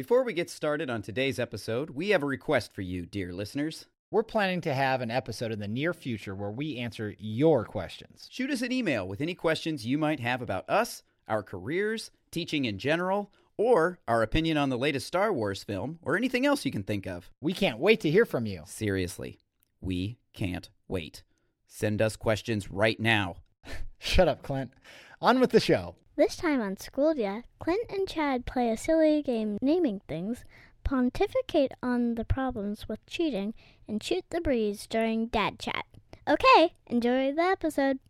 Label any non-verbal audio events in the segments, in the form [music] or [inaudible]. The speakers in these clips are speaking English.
Before we get started on today's episode, we have a request for you, dear listeners. We're planning to have an episode in the near future where we answer your questions. Shoot us an email with any questions you might have about us, our careers, teaching in general, or our opinion on the latest Star Wars film, or anything else you can think of. We can't wait to hear from you. Seriously, we can't wait. Send us questions right now. [laughs] Shut up, Clint. On with the show. This time on Schoolia, Clint and Chad play a silly game naming things, pontificate on the problems with cheating, and shoot the breeze during dad chat. Okay, enjoy the episode.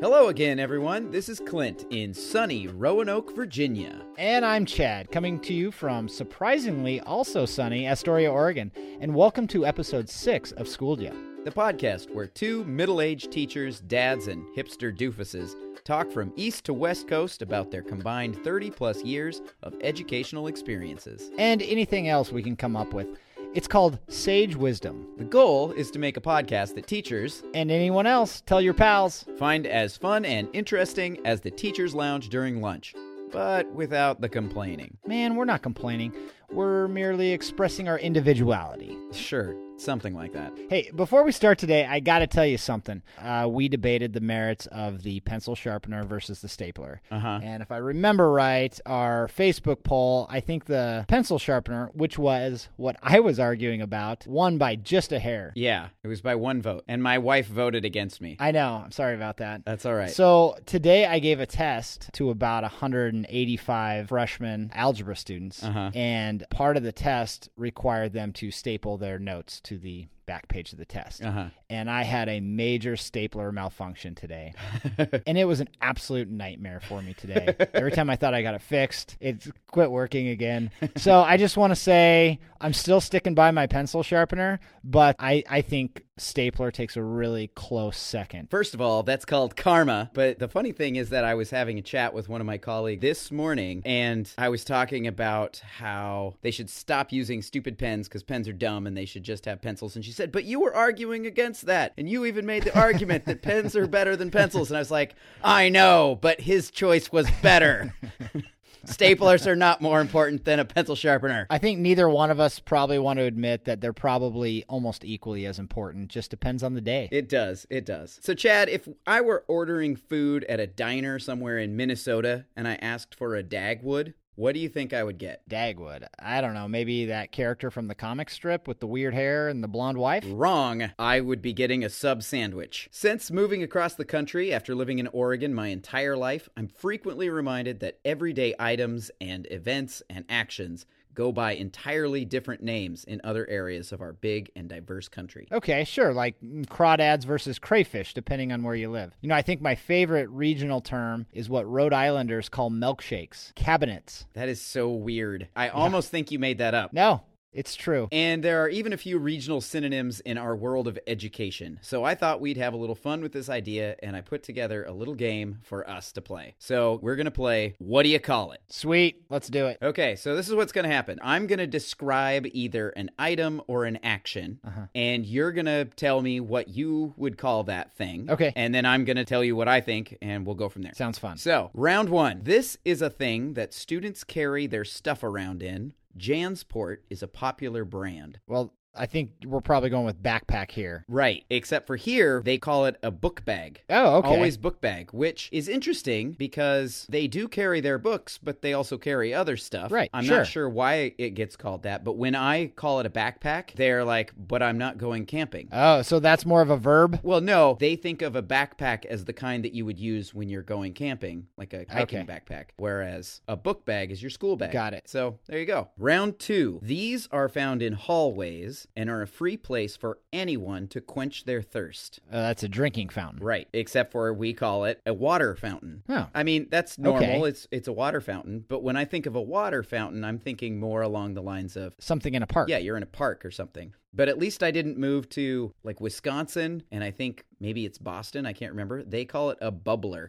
Hello again, everyone. This is Clint in sunny Roanoke, Virginia. And I'm Chad, coming to you from surprisingly also sunny Astoria, Oregon. And welcome to episode six of Schoolia. The podcast where two middle aged teachers, dads, and hipster doofuses talk from east to west coast about their combined 30 plus years of educational experiences. And anything else we can come up with. It's called Sage Wisdom. The goal is to make a podcast that teachers And anyone else, tell your pals. find as fun and interesting as the teacher's lounge during lunch, but without the complaining. Man, we're not complaining. We're merely expressing our individuality. Sure, something like that. Hey, before we start today, I got to tell you something. Uh, we debated the merits of the pencil sharpener versus the stapler. Uh huh. And if I remember right, our Facebook poll, I think the pencil sharpener, which was what I was arguing about, won by just a hair. Yeah, it was by one vote, and my wife voted against me. I know. I'm sorry about that. That's all right. So today I gave a test to about 185 freshman algebra students, Uh-huh. and part of the test required them to staple their notes to the back page of the test. Uh And I had a major stapler malfunction today. [laughs] and it was an absolute nightmare for me today. [laughs] Every time I thought I got it fixed, it quit working again. So I just want to say I'm still sticking by my pencil sharpener, but I, I think stapler takes a really close second. First of all, that's called karma. But the funny thing is that I was having a chat with one of my colleagues this morning, and I was talking about how they should stop using stupid pens because pens are dumb and they should just have pencils. And she said, But you were arguing against that. And you even made the argument that pens are better than pencils. And I was like, I know, but his choice was better. [laughs] Staplers are not more important than a pencil sharpener. I think neither one of us probably want to admit that they're probably almost equally as important. Just depends on the day. It does. It does. So, Chad, if I were ordering food at a diner somewhere in Minnesota and I asked for a Dagwood, what do you think I would get? Dagwood. I don't know. Maybe that character from the comic strip with the weird hair and the blonde wife? Wrong. I would be getting a sub sandwich. Since moving across the country after living in Oregon my entire life, I'm frequently reminded that everyday items and events and actions go by entirely different names in other areas of our big and diverse country. Okay, sure, like crawdads versus crayfish, depending on where you live. You know, I think my favorite regional term is what Rhode Islanders call milkshakes, cabinets. That is so weird. I almost think you made that up. No, it's true. And there are even a few regional synonyms in our world of education. So I thought we'd have a little fun with this idea, and I put together a little game for us to play. So we're going to play What Do You Call It? Sweet, let's do it. Okay, so this is what's going to happen. I'm going to describe either an item or an action, Uh-huh. and you're going to tell me what you would call that thing. Okay. And then I'm going to tell you what I think, and we'll go from there. Sounds fun. So, round one. This is a thing that students carry their stuff around in. Jansport is a popular brand. Well, I think we're probably going with backpack here. Right. Except for here, they call it a book bag. Oh, okay. Always book bag, which is interesting because they do carry their books, but they also carry other stuff. Right, I'm sure. not sure why it gets called that, but when I call it a backpack, they're like, but I'm not going camping. Oh, so that's more of a verb? well, no, they think of a backpack as the kind that you would use when you're going camping, like a hiking Okay. backpack, whereas a book bag is your school bag. Got it. So there you go. Round two. These are found in hallways and are a free place for anyone to quench their thirst. Uh, that's a drinking fountain. Right, except for we call it a water fountain. Oh. I mean, that's normal. Okay. It's it's a water fountain, but when I think of a water fountain, I'm thinking more along the lines of Something in a park. yeah, you're in a park or something. But at least I didn't move to like Wisconsin and I think maybe it's Boston, I can't remember. They call it a bubbler,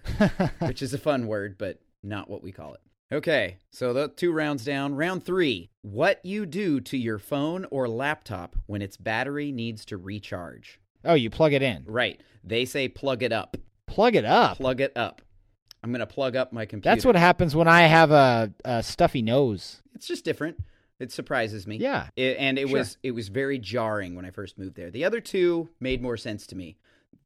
[laughs] which is a fun word, but not what we call it. Okay, so the two rounds down. Round three. What you do to your phone or laptop when its battery needs to recharge. Oh, you plug it in. Right. They say plug it up. Plug it up. Plug it up. I'm going to plug up my computer. That's what happens when I have a, a stuffy nose. It's just different. It surprises me. Yeah. It, and it Sure. was it was very jarring when I first moved there. The other two made more sense to me.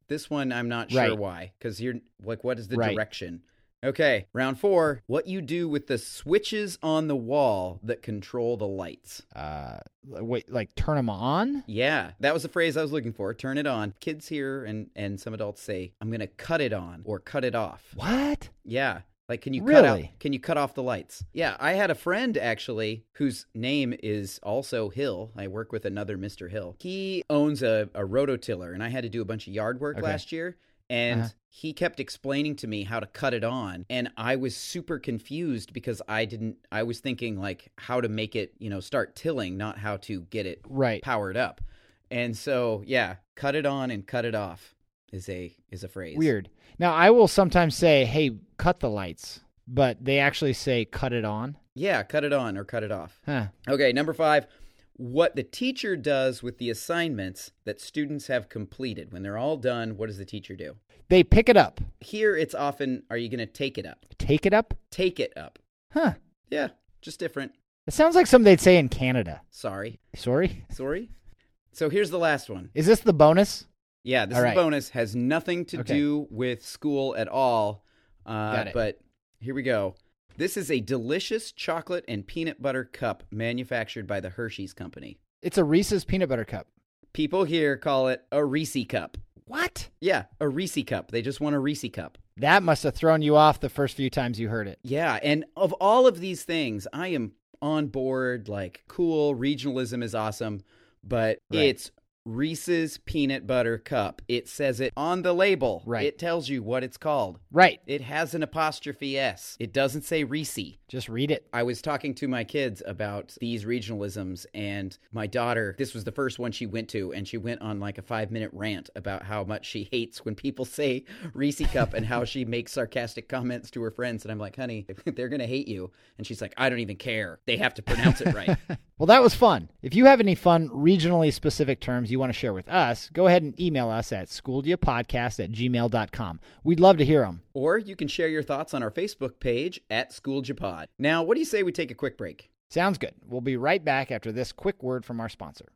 This one I'm not sure Right. why cuz you're like what is the Right. direction? Okay, round 4, what you do with the switches on the wall that control the lights. Uh, wait, like turn them on? Yeah, that was the phrase I was looking for. Turn it on. Kids here and and some adults say, "I'm going to cut it on or cut it off." What? Yeah. Like can you cut out Really? can you cut off the lights? Yeah, I had a friend actually whose name is also Hill. I work with another Mr. Hill. He owns a, a rototiller and I had to do a bunch of yard work Okay. last year and Uh-huh. he kept explaining to me how to cut it on and I was super confused because I didn't I was thinking like how to make it, you know, start tilling, not how to get it Right. powered up. And so, yeah, cut it on and cut it off is a is a phrase. Weird. Now, I will sometimes say, hey, cut the lights, but they actually say cut it on. Yeah, cut it on or cut it off. Huh. Okay, number five, what the teacher does with the assignments that students have completed. When they're all done, what does the teacher do? They pick it up. Here, it's often, are you going to take it up? Take it up? Take it up. Huh. Yeah, just different. It sounds like something they'd say in Canada. Sorry. Sorry? Sorry. So here's the last one. Is this the bonus? Yeah, this All is right. bonus. Has nothing to Okay. do with school at all. Uh, Got it. But here we go. This is a delicious chocolate and peanut butter cup manufactured by the Hershey's Company. It's a Reese's peanut butter cup. People here call it a Reese cup. What? Yeah, a Reese cup. They just want a Reese cup. That must have thrown you off the first few times you heard it. Yeah, and of all of these things, I am on board. Like, cool, regionalism is awesome, but Right. it's Reese's peanut butter cup. It says it on the label. Right. It tells you what it's called. Right. It has an apostrophe S. It doesn't say Reese. Just read it. I was talking to my kids about these regionalisms, and my daughter, this was the first one she went to, and she went on like a five minute rant about how much she hates when people [laughs] say Reese Cup and how she makes sarcastic comments to her friends. And I'm like, honey, [laughs] they're going to hate you. And she's like, I don't even care. They have to pronounce it right. [laughs] Well, that was fun. If you have any fun, regionally specific terms you want to share with us, go ahead and email us at schooldiapodcast at gmail.com. We'd love to hear them. or you can share your thoughts on our Facebook page at School Japod. Now, what do you say we take a quick break? Sounds good. We'll be right back after this quick word from our sponsor.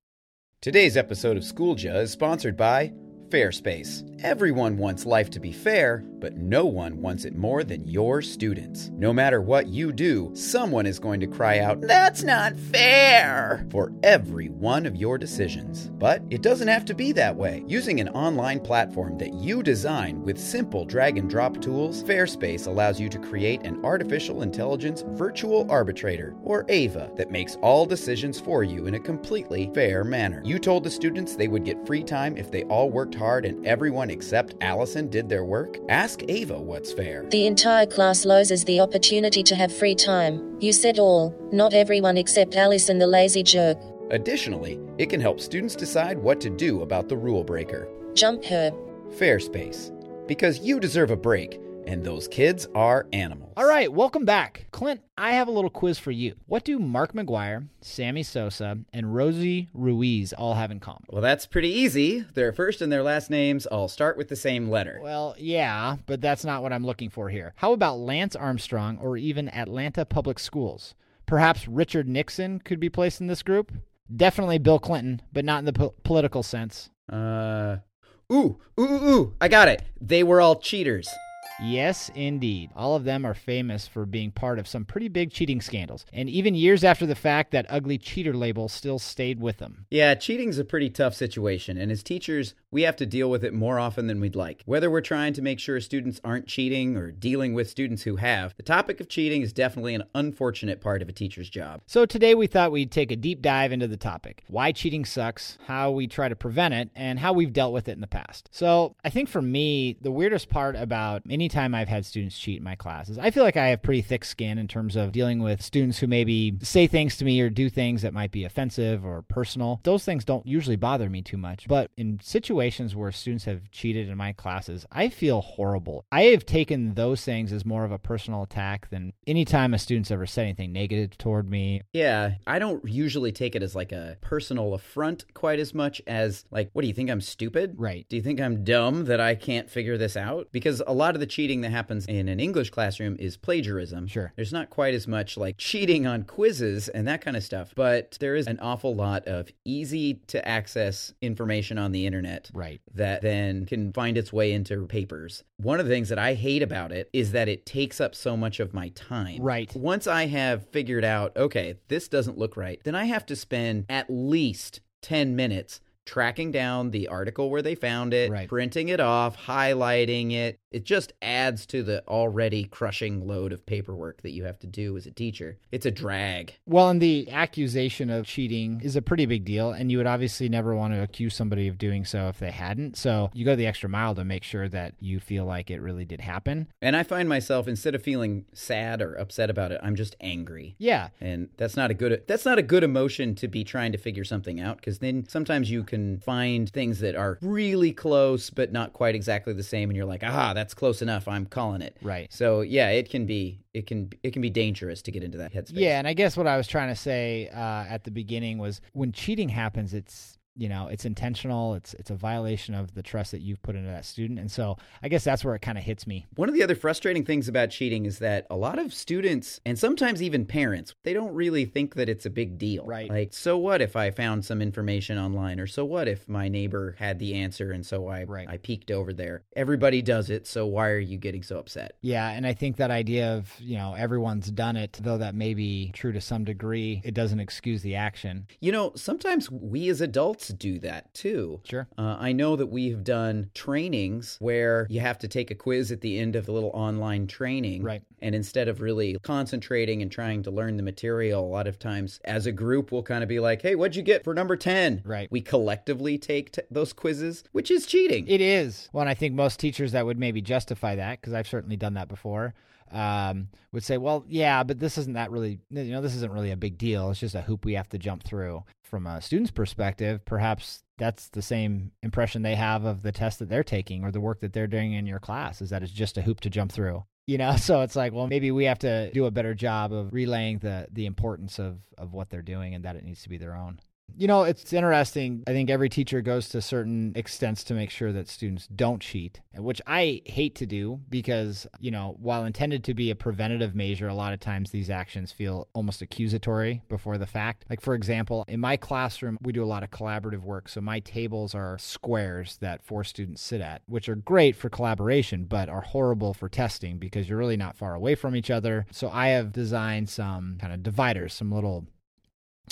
Today's episode of Schoolja is sponsored by Fairspace. Everyone wants life to be fair, but no one wants it more than your students. No matter what you do, someone is going to cry out, That's not fair! for every one of your decisions. But it doesn't have to be that way. Using an online platform that you design with simple drag and drop tools, Fairspace allows you to create an artificial intelligence virtual arbitrator, or AVA, that makes all decisions for you in a completely fair manner. You told the students they would get free time if they all worked hard and everyone except Allison did their work? Ask Ava what's fair. The entire class loses the opportunity to have free time. You said all, not everyone except Allison the lazy jerk. Additionally, it can help students decide what to do about the rule breaker. Jump her. Fair space. Because you deserve a break, and those kids are animals. All right, welcome back. Clint, I have a little quiz for you. What do Mark McGwire, Sammy Sosa, and Rosie Ruiz all have in common? Well, that's pretty easy. Their first and their last names all start with the same letter. Well, yeah, but that's not what I'm looking for here. How about Lance Armstrong or even Atlanta Public Schools? Perhaps Richard Nixon could be placed in this group? Definitely Bill Clinton, but not in the po- political sense. Uh, ooh, ooh, ooh, ooh, I got it. They were all cheaters. Yes, indeed. All of them are famous for being part of some pretty big cheating scandals. And even years after the fact, that ugly cheater label still stayed with them. Yeah, cheating's a pretty tough situation, and as teachers, we have to deal with it more often than we'd like. Whether we're trying to make sure students aren't cheating or dealing with students who have, the topic of cheating is definitely an unfortunate part of a teacher's job. So today we thought we'd take a deep dive into the topic why cheating sucks, how we try to prevent it, and how we've dealt with it in the past. So I think for me, the weirdest part about any time I've had students cheat in my classes, I feel like I have pretty thick skin in terms of dealing with students who maybe say things to me or do things that might be offensive or personal. Those things don't usually bother me too much. But in situations situations where students have cheated in my classes, I feel horrible. I have taken those things as more of a personal attack than any time a student's ever said anything negative toward me. Yeah, I don't usually take it as like a personal affront quite as much as like, what do you think I'm stupid? Right. Do you think I'm dumb that I can't figure this out? Because a lot of the cheating that happens in an English classroom is plagiarism. Sure. There's not quite as much like cheating on quizzes and that kind of stuff, but there is an awful lot of easy to access information on the internet Right. that then can find its way into papers. One of the things that I hate about it is that it takes up so much of my time. Right. Once I have figured out, okay, this doesn't look right, then I have to spend at least 10 minutes tracking down the article where they found it, Right. printing it off, highlighting it. It just adds to the already crushing load of paperwork that you have to do as a teacher. It's a drag. Well, and the accusation of cheating is a pretty big deal, and you would obviously never want to accuse somebody of doing so if they hadn't. So you go the extra mile to make sure that you feel like it really did happen. And I find myself instead of feeling sad or upset about it, I'm just angry. Yeah. and that's not a good that's not a good emotion to be trying to figure something out because then sometimes you can find things that are really close but not quite exactly the same and you're like "Aha, that's close enough. I'm calling it. Right. so yeah it can be it can it can be dangerous to get into that headspace. Yeah, and I guess what I was trying to say uh, at the beginning was when cheating happens, it's you know it's intentional. It's it's a violation of the trust that you've put into that student, and so I guess that's where it kind of hits me. One of the other frustrating things about cheating is that a lot of students and sometimes even parents, they don't really think that it's a big deal. Right. Like, so what if I found some information online or so what if my neighbor had the answer and so I Right. I peeked over there. Everybody does it, so why are you getting so upset? Yeah, and I think that idea of you know everyone's done it, though that may be true to some degree, it doesn't excuse the action. You know, sometimes we as adults do that too. Sure. Uh, I know that we've done trainings where you have to take a quiz at the end of a little online training. Right. And instead of really concentrating and trying to learn the material, a lot of times as a group, we'll kind of be like, hey, what'd you get for number 10? Right. We collectively take t- those quizzes, which is cheating. It is. Well, and I think most teachers that would maybe justify that, because I've certainly done that before, um, would say, well, yeah, but this isn't that really, you know, this isn't really a big deal. It's just a hoop we have to jump through. From a student's perspective, perhaps that's the same impression they have of the test that they're taking or the work that they're doing in your class is that it's just a hoop to jump through. You know, [laughs] so it's like, well, maybe we have to do a better job of relaying the the importance of of what they're doing and that it needs to be their own. You know, it's interesting. I think every teacher goes to certain extents to make sure that students don't cheat, which I hate to do because, you know, while intended to be a preventative measure, a lot of times these actions feel almost accusatory before the fact. Like, for example, in my classroom, we do a lot of collaborative work. So my tables are squares that four students sit at, which are great for collaboration, but are horrible for testing because you're really not far away from each other. So I have designed some kind of dividers, some little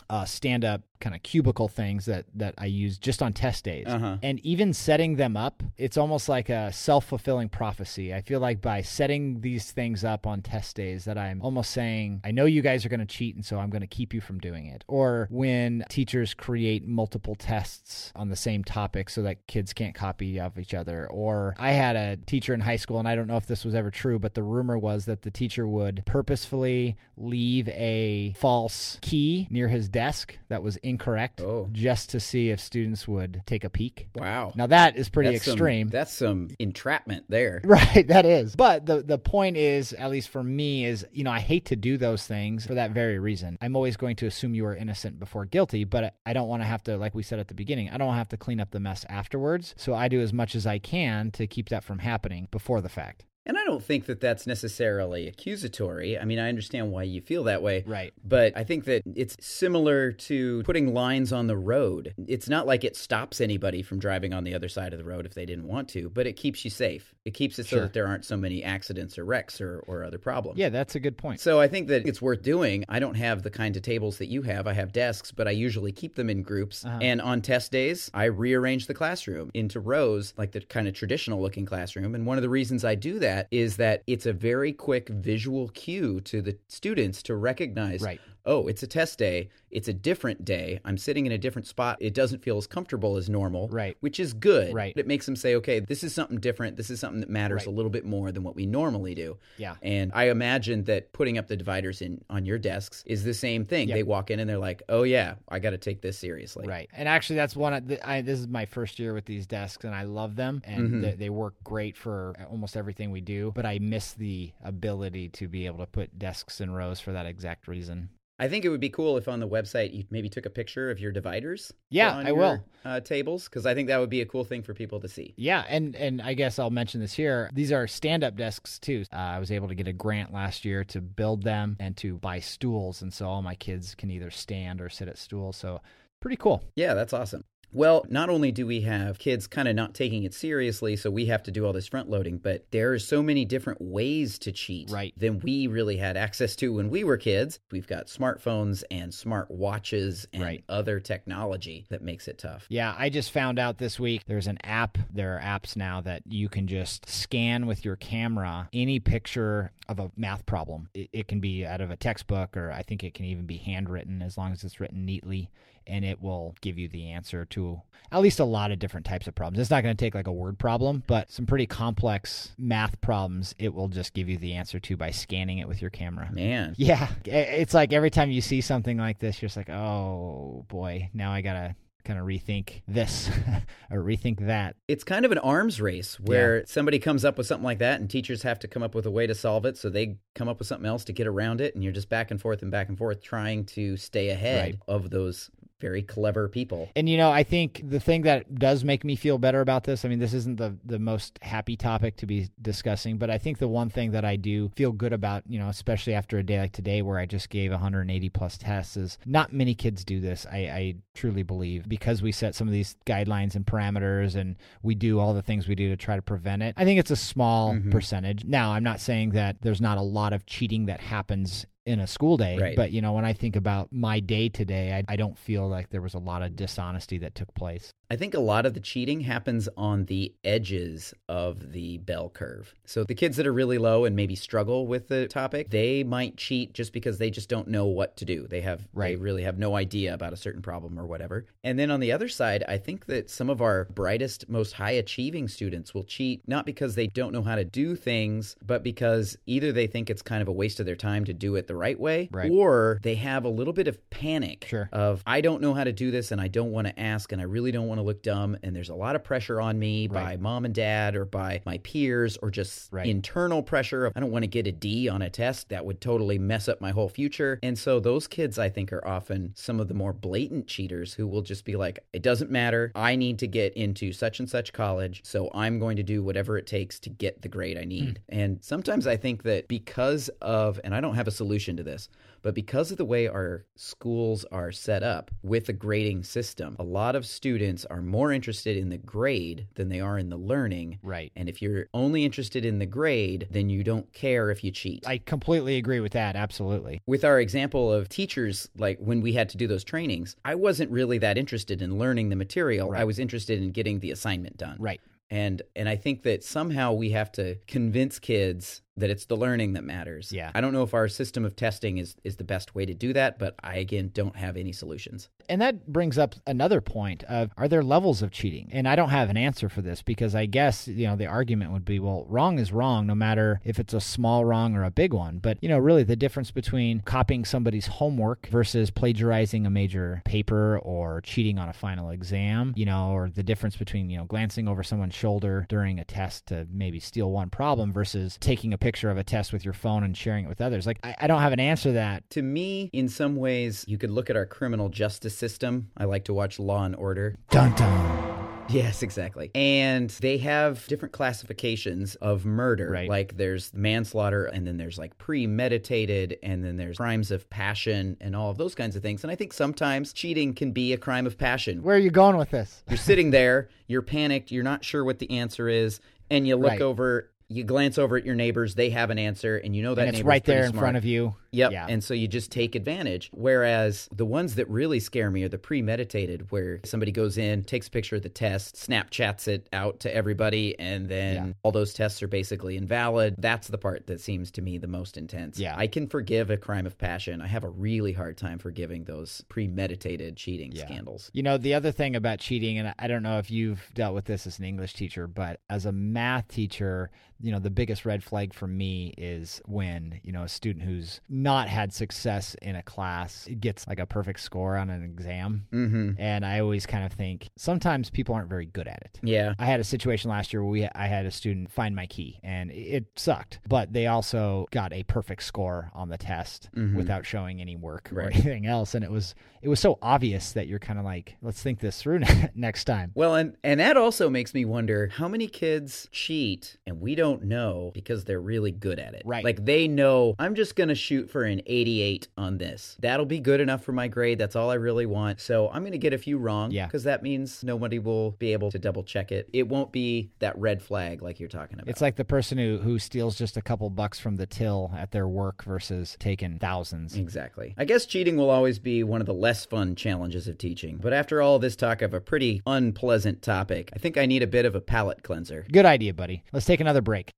uh, stand up kind of cubicle things that that I use just on test days. Uh-huh. And even setting them up, it's almost like a self-fulfilling prophecy. I feel like by setting these things up on test days that I'm almost saying, I know you guys are going to cheat and so I'm going to keep you from doing it. Or when teachers create multiple tests on the same topic so that kids can't copy off each other. Or I had a teacher in high school and I don't know if this was ever true, but the rumor was that the teacher would purposefully leave a false key near his desk that was incorrect Oh. just to see if students would take a peek. Wow. Now that is pretty That's some- extreme. that's some entrapment there. [laughs] Right, that is. But the the point is, at least for me, is you know I hate to do those things for that very reason. I'm always going to assume you are innocent before guilty, but I don't want to have to, like we said at the beginning, I don't have to clean up the mess afterwards. So I do as much as I can to keep that from happening before the fact. And I don't think that that's necessarily accusatory. I mean, I understand why you feel that way. Right. But I think that it's similar to putting lines on the road. It's not like it stops anybody from driving on the other side of the road if they didn't want to, but it keeps you safe. It keeps it so that there aren't so many accidents or wrecks or, or other problems. Yeah, that's a good point. So I think that it's worth doing. I don't have the kind of tables that you have. I have desks, but I usually keep them in groups. Uh-huh. And on test days, I rearrange the classroom into rows, like the kind of traditional looking classroom. And one of the reasons I do that is that it's a very quick visual cue to the students to recognize, Right. Oh, it's a test day. It's a different day. I'm sitting in a different spot. It doesn't feel as comfortable as normal. Right. Which is good. Right. It makes them say, okay, this is something different. This is something that matters Right. a little bit more than what we normally do. Yeah. And I imagine that putting up the dividers in on your desks is the same thing. Yep. They walk in and they're like, oh, yeah, I got to take this seriously. Right. And actually, that's one of the, I, this is my first year with these desks, and I love them, and Mhm. they, they work great for almost everything we do. But I miss the ability to be able to put desks in rows for that exact reason. I think it would be cool if on the website you maybe took a picture of your dividers. Yeah, I your, will. Uh, tables, because I think that would be a cool thing for people to see. Yeah, and and I guess I'll mention this here. These are stand-up desks too. Uh, I was able to get a grant last year to build them and to buy stools, and so all my kids can either stand or sit at stools. So pretty cool. Yeah, that's awesome. Well, not only do we have kids kind of not taking it seriously, so we have to do all this front loading, but there are so many different ways to cheat Right. than we really had access to when we were kids. We've got smartphones and smart watches and Right. other technology that makes it tough. Yeah, I just found out this week there's an app. There are apps now that you can just scan with your camera any picture of a math problem. It, it can be out of a textbook, or I think it can even be handwritten as long as it's written neatly, and it will give you the answer to at least a lot of different types of problems. It's not going to take like a word problem, but some pretty complex math problems, it will just give you the answer to by scanning it with your camera. Man. [laughs] Yeah, it's like every time you see something like this, you're just like, oh boy, now I gotta kind of rethink this [laughs] or rethink that. It's kind of an arms race where somebody comes up with something like that and teachers have to come up with a way to solve it. So they come up with something else to get around it. And you're just back and forth and back and forth trying to stay ahead Right. of those very clever people. And you know, I think the thing that does make me feel better about this, I mean, this isn't the the most happy topic to be discussing, but I think the one thing that I do feel good about, you know, especially after a day like today where I just gave 180 plus tests is not many kids do this. I, I truly believe because we set some of these guidelines and parameters and we do all the things we do to try to prevent it. I think it's a small Mhm. percentage. Now, I'm not saying that there's not a lot of cheating that happens in a school day, Right. but you know, when I think about my day today, I, I don't feel like there was a lot of dishonesty that took place. I think a lot of the cheating happens on the edges of the bell curve. So the kids that are really low and maybe struggle with the topic, they might cheat just because they just don't know what to do. They have they really have no idea about a certain problem or whatever. And then on the other side, I think that some of our brightest, most high achieving students will cheat not because they don't know how to do things, but because either they think it's kind of a waste of their time to do it the right way, Right. or they have a little bit of panic Sure. of I don't know how to do this and I don't want to ask and I really don't want to look dumb and there's a lot of pressure on me by mom and dad or by my peers or just Right. internal pressure of I don't want to get a D on a test that would totally mess up my whole future. And so those kids I think are often some of the more blatant cheaters who will just be like it doesn't matter. I need to get into such and such college, so I'm going to do whatever it takes to get the grade I need. Hmm. And sometimes I think that because of and I don't have a solution to this, but because of the way our schools are set up with a grading system, a lot of students are more interested in the grade than they are in the learning. Right. And if you're only interested in the grade, then you don't care if you cheat. I completely agree with that. Absolutely. with our example of teachers, like when we had to do those trainings, I wasn't really that interested in learning the material. Right. I was interested in getting the assignment done. Right. And and I think that somehow we have to convince kids that it's the learning that matters. Yeah. I don't know if our system of testing is is the best way to do that, but I again don't have any solutions. And that brings up another point of are there levels of cheating? And I don't have an answer for this because I guess, you know, the argument would be, well, wrong is wrong no matter if it's a small wrong or a big one. But, you know, really the difference between copying somebody's homework versus plagiarizing a major paper or cheating on a final exam, you know, or the difference between, you know, glancing over someone's shoulder during a test to maybe steal one problem versus taking a picture of a test with your phone and sharing it with others. Like, I, I don't have an answer to that. To me, in some ways, you could look at our criminal justice system. I like to watch Law and Order. Dun dun. Yes, exactly. And they have different classifications of murder. Right. Like there's manslaughter, and then there's like premeditated, and then there's crimes of passion, and all of those kinds of things. And I think sometimes cheating can be a crime of passion. Where are you going with this? You're sitting there, you're panicked, you're not sure what the answer is, and you look Right. over. You glance over at your neighbors; they have an answer, and you know that and it's right there in smart. front of you. Yep. Yeah. And so you just take advantage. Whereas the ones that really scare me are the premeditated, where somebody goes in, takes a picture of the test, Snapchats it out to everybody, and then Yeah. all those tests are basically invalid. That's the part that seems to me the most intense. Yeah. I can forgive a crime of passion. I have a really hard time forgiving those premeditated cheating Yeah. scandals. You know, the other thing about cheating, and I don't know if you've dealt with this as an English teacher, but as a math teacher, you know, the biggest red flag for me is when, you know, a student who's not had success in a class gets like a perfect score on an exam. Mm-hmm. And I always kind of think sometimes people aren't very good at it. Yeah. I had a situation last year where we I had a student find my key and it sucked, but they also got a perfect score on the test Mhm. without showing any work or anything else and it was it was so obvious that you're kind of like let's think this through [laughs] next time. Well, and and that also makes me wonder how many kids cheat and we don't know because they're really good at it. Right. Like they know I'm just going to shoot for an 88 on this. That'll be good enough for my grade. That's all I really want. So, I'm going to get a few wrong Yeah. because that means nobody will be able to double check it. It won't be that red flag like you're talking about. It's like the person who who steals just a couple bucks from the till at their work versus taking thousands. Exactly. I guess cheating will always be one of the less fun challenges of teaching. But after all this talk of a pretty unpleasant topic, I think I need a bit of a palate cleanser. Good idea, buddy. Let's take another break.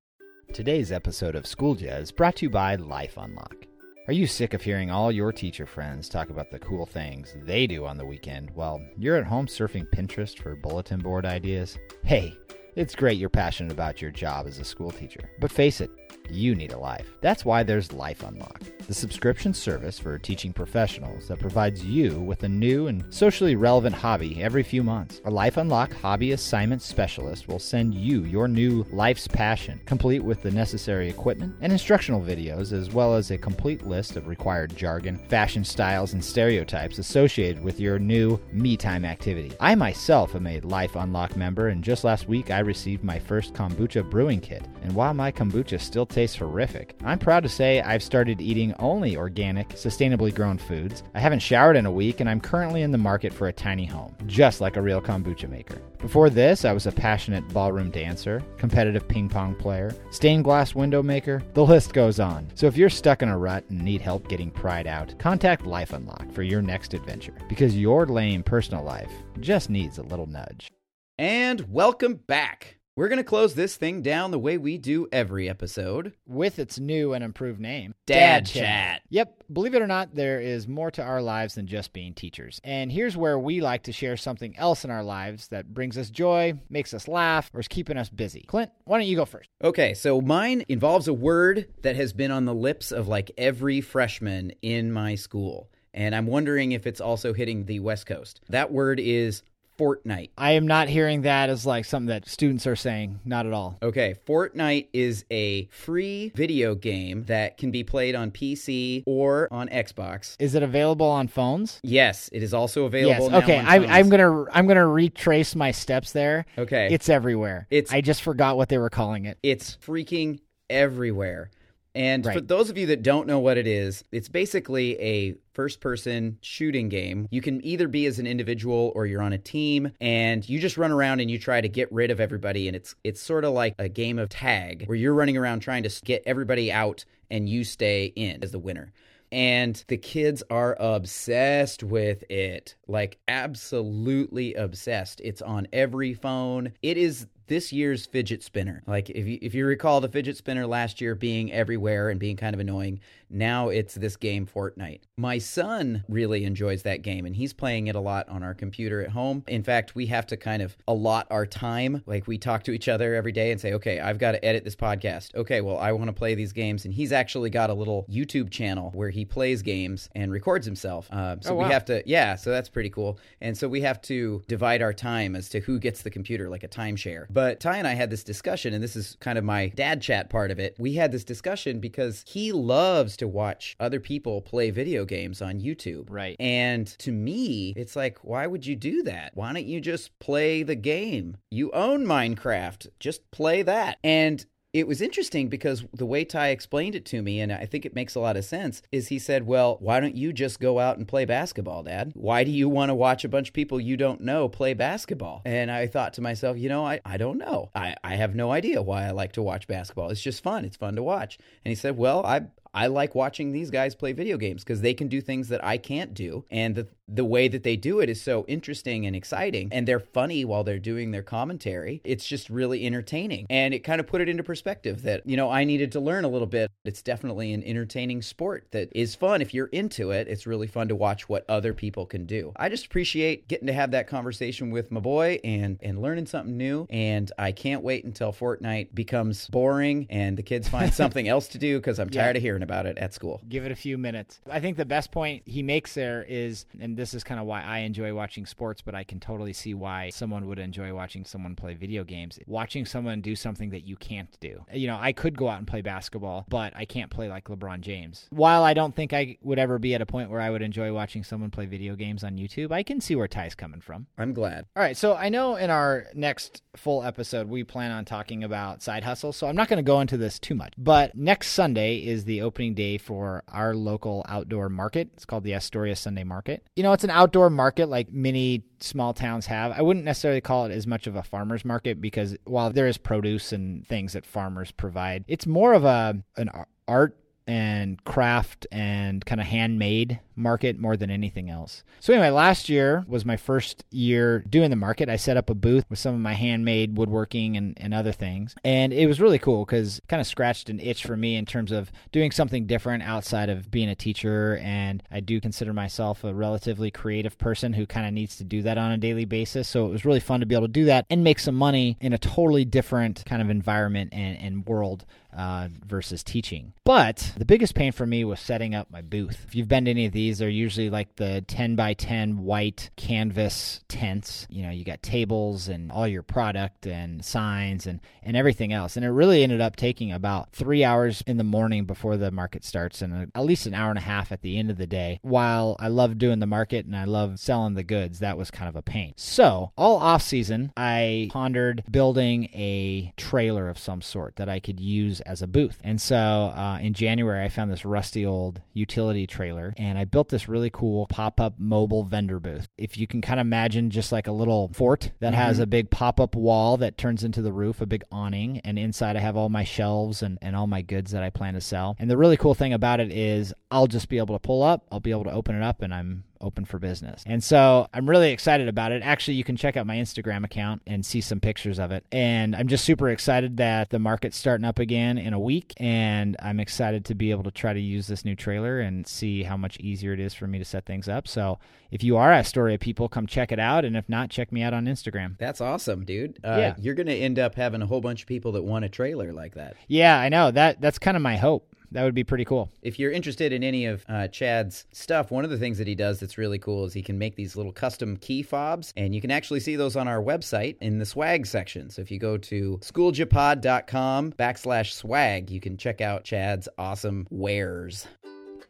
Today's episode of School Jazz brought to you by Life Unlock. Are you sick of hearing all your teacher friends talk about the cool things they do on the weekend while you're at home surfing Pinterest for bulletin board ideas? Hey, it's great you're passionate about your job as a school teacher, but face it, you need a life. That's why there's Life Unlock, the subscription service for teaching professionals that provides you with a new and socially relevant hobby every few months. A Life Unlock hobby assignment specialist will send you your new life's passion, complete with the necessary equipment and instructional videos, as well as a complete list of required jargon, fashion styles, and stereotypes associated with your new me time activity. I myself am a Life Unlock member, and just last week I received my first kombucha brewing kit. And while my kombucha still tastes horrific, I'm proud to say I've started eating only organic, sustainably grown foods. I haven't showered in a week, and I'm currently in the market for a tiny home, just like a real kombucha maker. Before this, I was a passionate ballroom dancer, competitive ping pong player, stained glass window maker, the list goes on. So if you're stuck in a rut and need help getting pride out, contact Life Unlock for your next adventure, because your lame personal life just needs a little nudge. And welcome back. We're going to close this thing down the way we do every episode. With its new and improved name, Dad Chat. Yep, believe it or not, there is more to our lives than just being teachers. And here's where we like to share something else in our lives that brings us joy, makes us laugh, or is keeping us busy. Clint, why don't you go first? Okay, so mine involves a word that has been on the lips of like every freshman in my school. And I'm wondering if it's also hitting the West Coast. That word is Fortnite. I am not hearing that as like something that students are saying. Not at all. Okay, Fortnite is a free video game that can be played on PC or on Xbox. Is it available on phones? Yes, it is also available yes. Okay. I'm, I'm gonna I'm gonna retrace my steps there. Okay. It's everywhere. It's- I just forgot what they were calling it. It's freaking everywhere. And for those of you that don't know what it is, it's basically a first person shooting game. You can either be as an individual or you're on a team and you just run around and you try to get rid of everybody and it's it's sort of like a game of tag where you're running around trying to get everybody out and you stay in as the winner. And the kids are obsessed with it. Like absolutely obsessed. It's on every phone. It is this year's fidget spinner. Like if you if you recall the fidget spinner last year being everywhere and being kind of annoying, now it's this game Fortnite. My son really enjoys that game and he's playing it a lot on our computer at home. In fact, we have to kind of allot our time. Like we talk to each other every day and say, "Okay, I've got to edit this podcast. Okay, well, I want to play these games." And he's actually got a little YouTube channel where he plays games and records himself. Uh, so Oh, we have to yeah, so that's pretty cool. And so we have to divide our time as to who gets the computer like a timeshare. But Ty and I had this discussion and this is kind of my dad chat part of it. We had this discussion because he loves to watch other people play video games on YouTube. Right. And to me, it's like why would you do that? Why don't you just play the game? You own Minecraft. Just play that. And it was interesting because the way Ty explained it to me, and I think it makes a lot of sense, is he said, Well, why don't you just go out and play basketball, Dad? Why do you want to watch a bunch of people you don't know play basketball? And I thought to myself, you know, I, I don't know. I, I have no idea why I like to watch basketball. It's just fun. It's fun to watch. And he said, Well, I I like watching these guys play video games because they can do things that I can't do. And the, the way that they do it is so interesting and exciting. And they're funny while they're doing their commentary. It's just really entertaining. And it kind of put it into perspective that, you know, I needed to learn a little bit. It's definitely an entertaining sport that is fun. If you're into it, it's really fun to watch what other people can do. I just appreciate getting to have that conversation with my boy and, and learning something new. And I can't wait until Fortnite becomes boring and the kids find [laughs] something else to do because I'm Yeah. tired of hearing about it at school. Give it a few minutes. I think the best point he makes there is, and this is kind of why I enjoy watching sports, but I can totally see why someone would enjoy watching someone play video games. Watching someone do something that you can't do. You know, I could go out and play basketball, but I can't play like LeBron James. While I don't think I would ever be at a point where I would enjoy watching someone play video games on YouTube, I can see where Ty's coming from. I'm glad. All right, so I know in our next full episode we plan on talking about side hustles, so I'm not going to go into this too much. But next Sunday is the opening day for our local outdoor market. It's called the Astoria Sunday Market. You know, it's an outdoor market like many small towns have. I wouldn't necessarily call it as much of a farmers market because while there is produce and things that farmers provide, it's more of a an art and craft and kind of handmade market more than anything else. So anyway, last year was my first year doing the market. I set up a booth with some of my handmade woodworking and, and other things. And it was really cool because kind of scratched an itch for me in terms of doing something different outside of being a teacher. And I do consider myself a relatively creative person who kind of needs to do that on a daily basis. So it was really fun to be able to do that and make some money in a totally different kind of environment and, and world uh, versus teaching. But the biggest pain for me was setting up my booth. If you've been to any of these, they're usually like the 10 by 10 white canvas tents. You know, you got tables and all your product and signs and, and everything else. And it really ended up taking about three hours in the morning before the market starts and at least an hour and a half at the end of the day. While I love doing the market and I love selling the goods, that was kind of a pain. So, all off season, I pondered building a trailer of some sort that I could use as a booth. And so uh, in January, I found this rusty old utility trailer and I built this really cool pop up mobile vendor booth. If you can kind of imagine just like a little fort that has mm-hmm. a big pop up wall that turns into the roof, a big awning, and inside I have all my shelves and, and all my goods that I plan to sell. And the really cool thing about it is I'll just be able to pull up, I'll be able to open it up, and I'm open for business. And so I'm really excited about it. Actually, you can check out my Instagram account and see some pictures of it. And I'm just super excited that the market's starting up again in a week. And I'm excited to be able to try to use this new trailer and see how much easier it is for me to set things up. So if you are Astoria people, come check it out. And if not, check me out on Instagram. That's awesome, dude. Uh, Yeah. You're going to end up having a whole bunch of people that want a trailer like that. Yeah, I know. That that's kind of my hope. That would be pretty cool. If you're interested in any of uh, Chad's stuff, one of the things that he does that's really cool is he can make these little custom key fobs, and you can actually see those on our website in the swag section. So if you go to schooljapod.com backslash swag, you can check out Chad's awesome wares.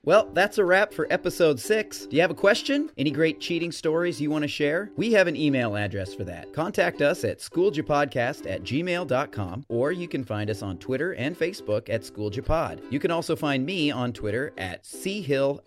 Well, that's a wrap for episode six. Do you have a question? Any great cheating stories you want to share? We have an email address for that. Contact us at schooljapodcast at gmail.com, or you can find us on Twitter and Facebook at schooljapod. You can also find me on Twitter at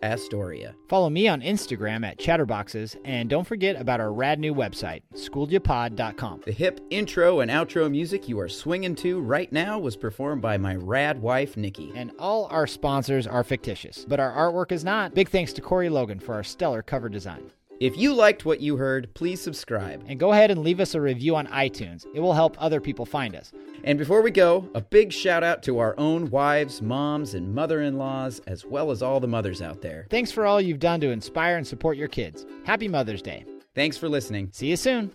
Astoria. Follow me on Instagram at Chatterboxes, and don't forget about our rad new website, schooljapod.com. The hip intro and outro music you are swinging to right now was performed by my rad wife, Nikki. And all our sponsors are fictitious, but our artwork is not. Big thanks to Corey Logan for our stellar cover design. If you liked what you heard, please subscribe. And go ahead and leave us a review on iTunes. It will help other people find us. And before we go, a big shout out to our own wives, moms, and mother in laws, as well as all the mothers out there. Thanks for all you've done to inspire and support your kids. Happy Mother's Day. Thanks for listening. See you soon.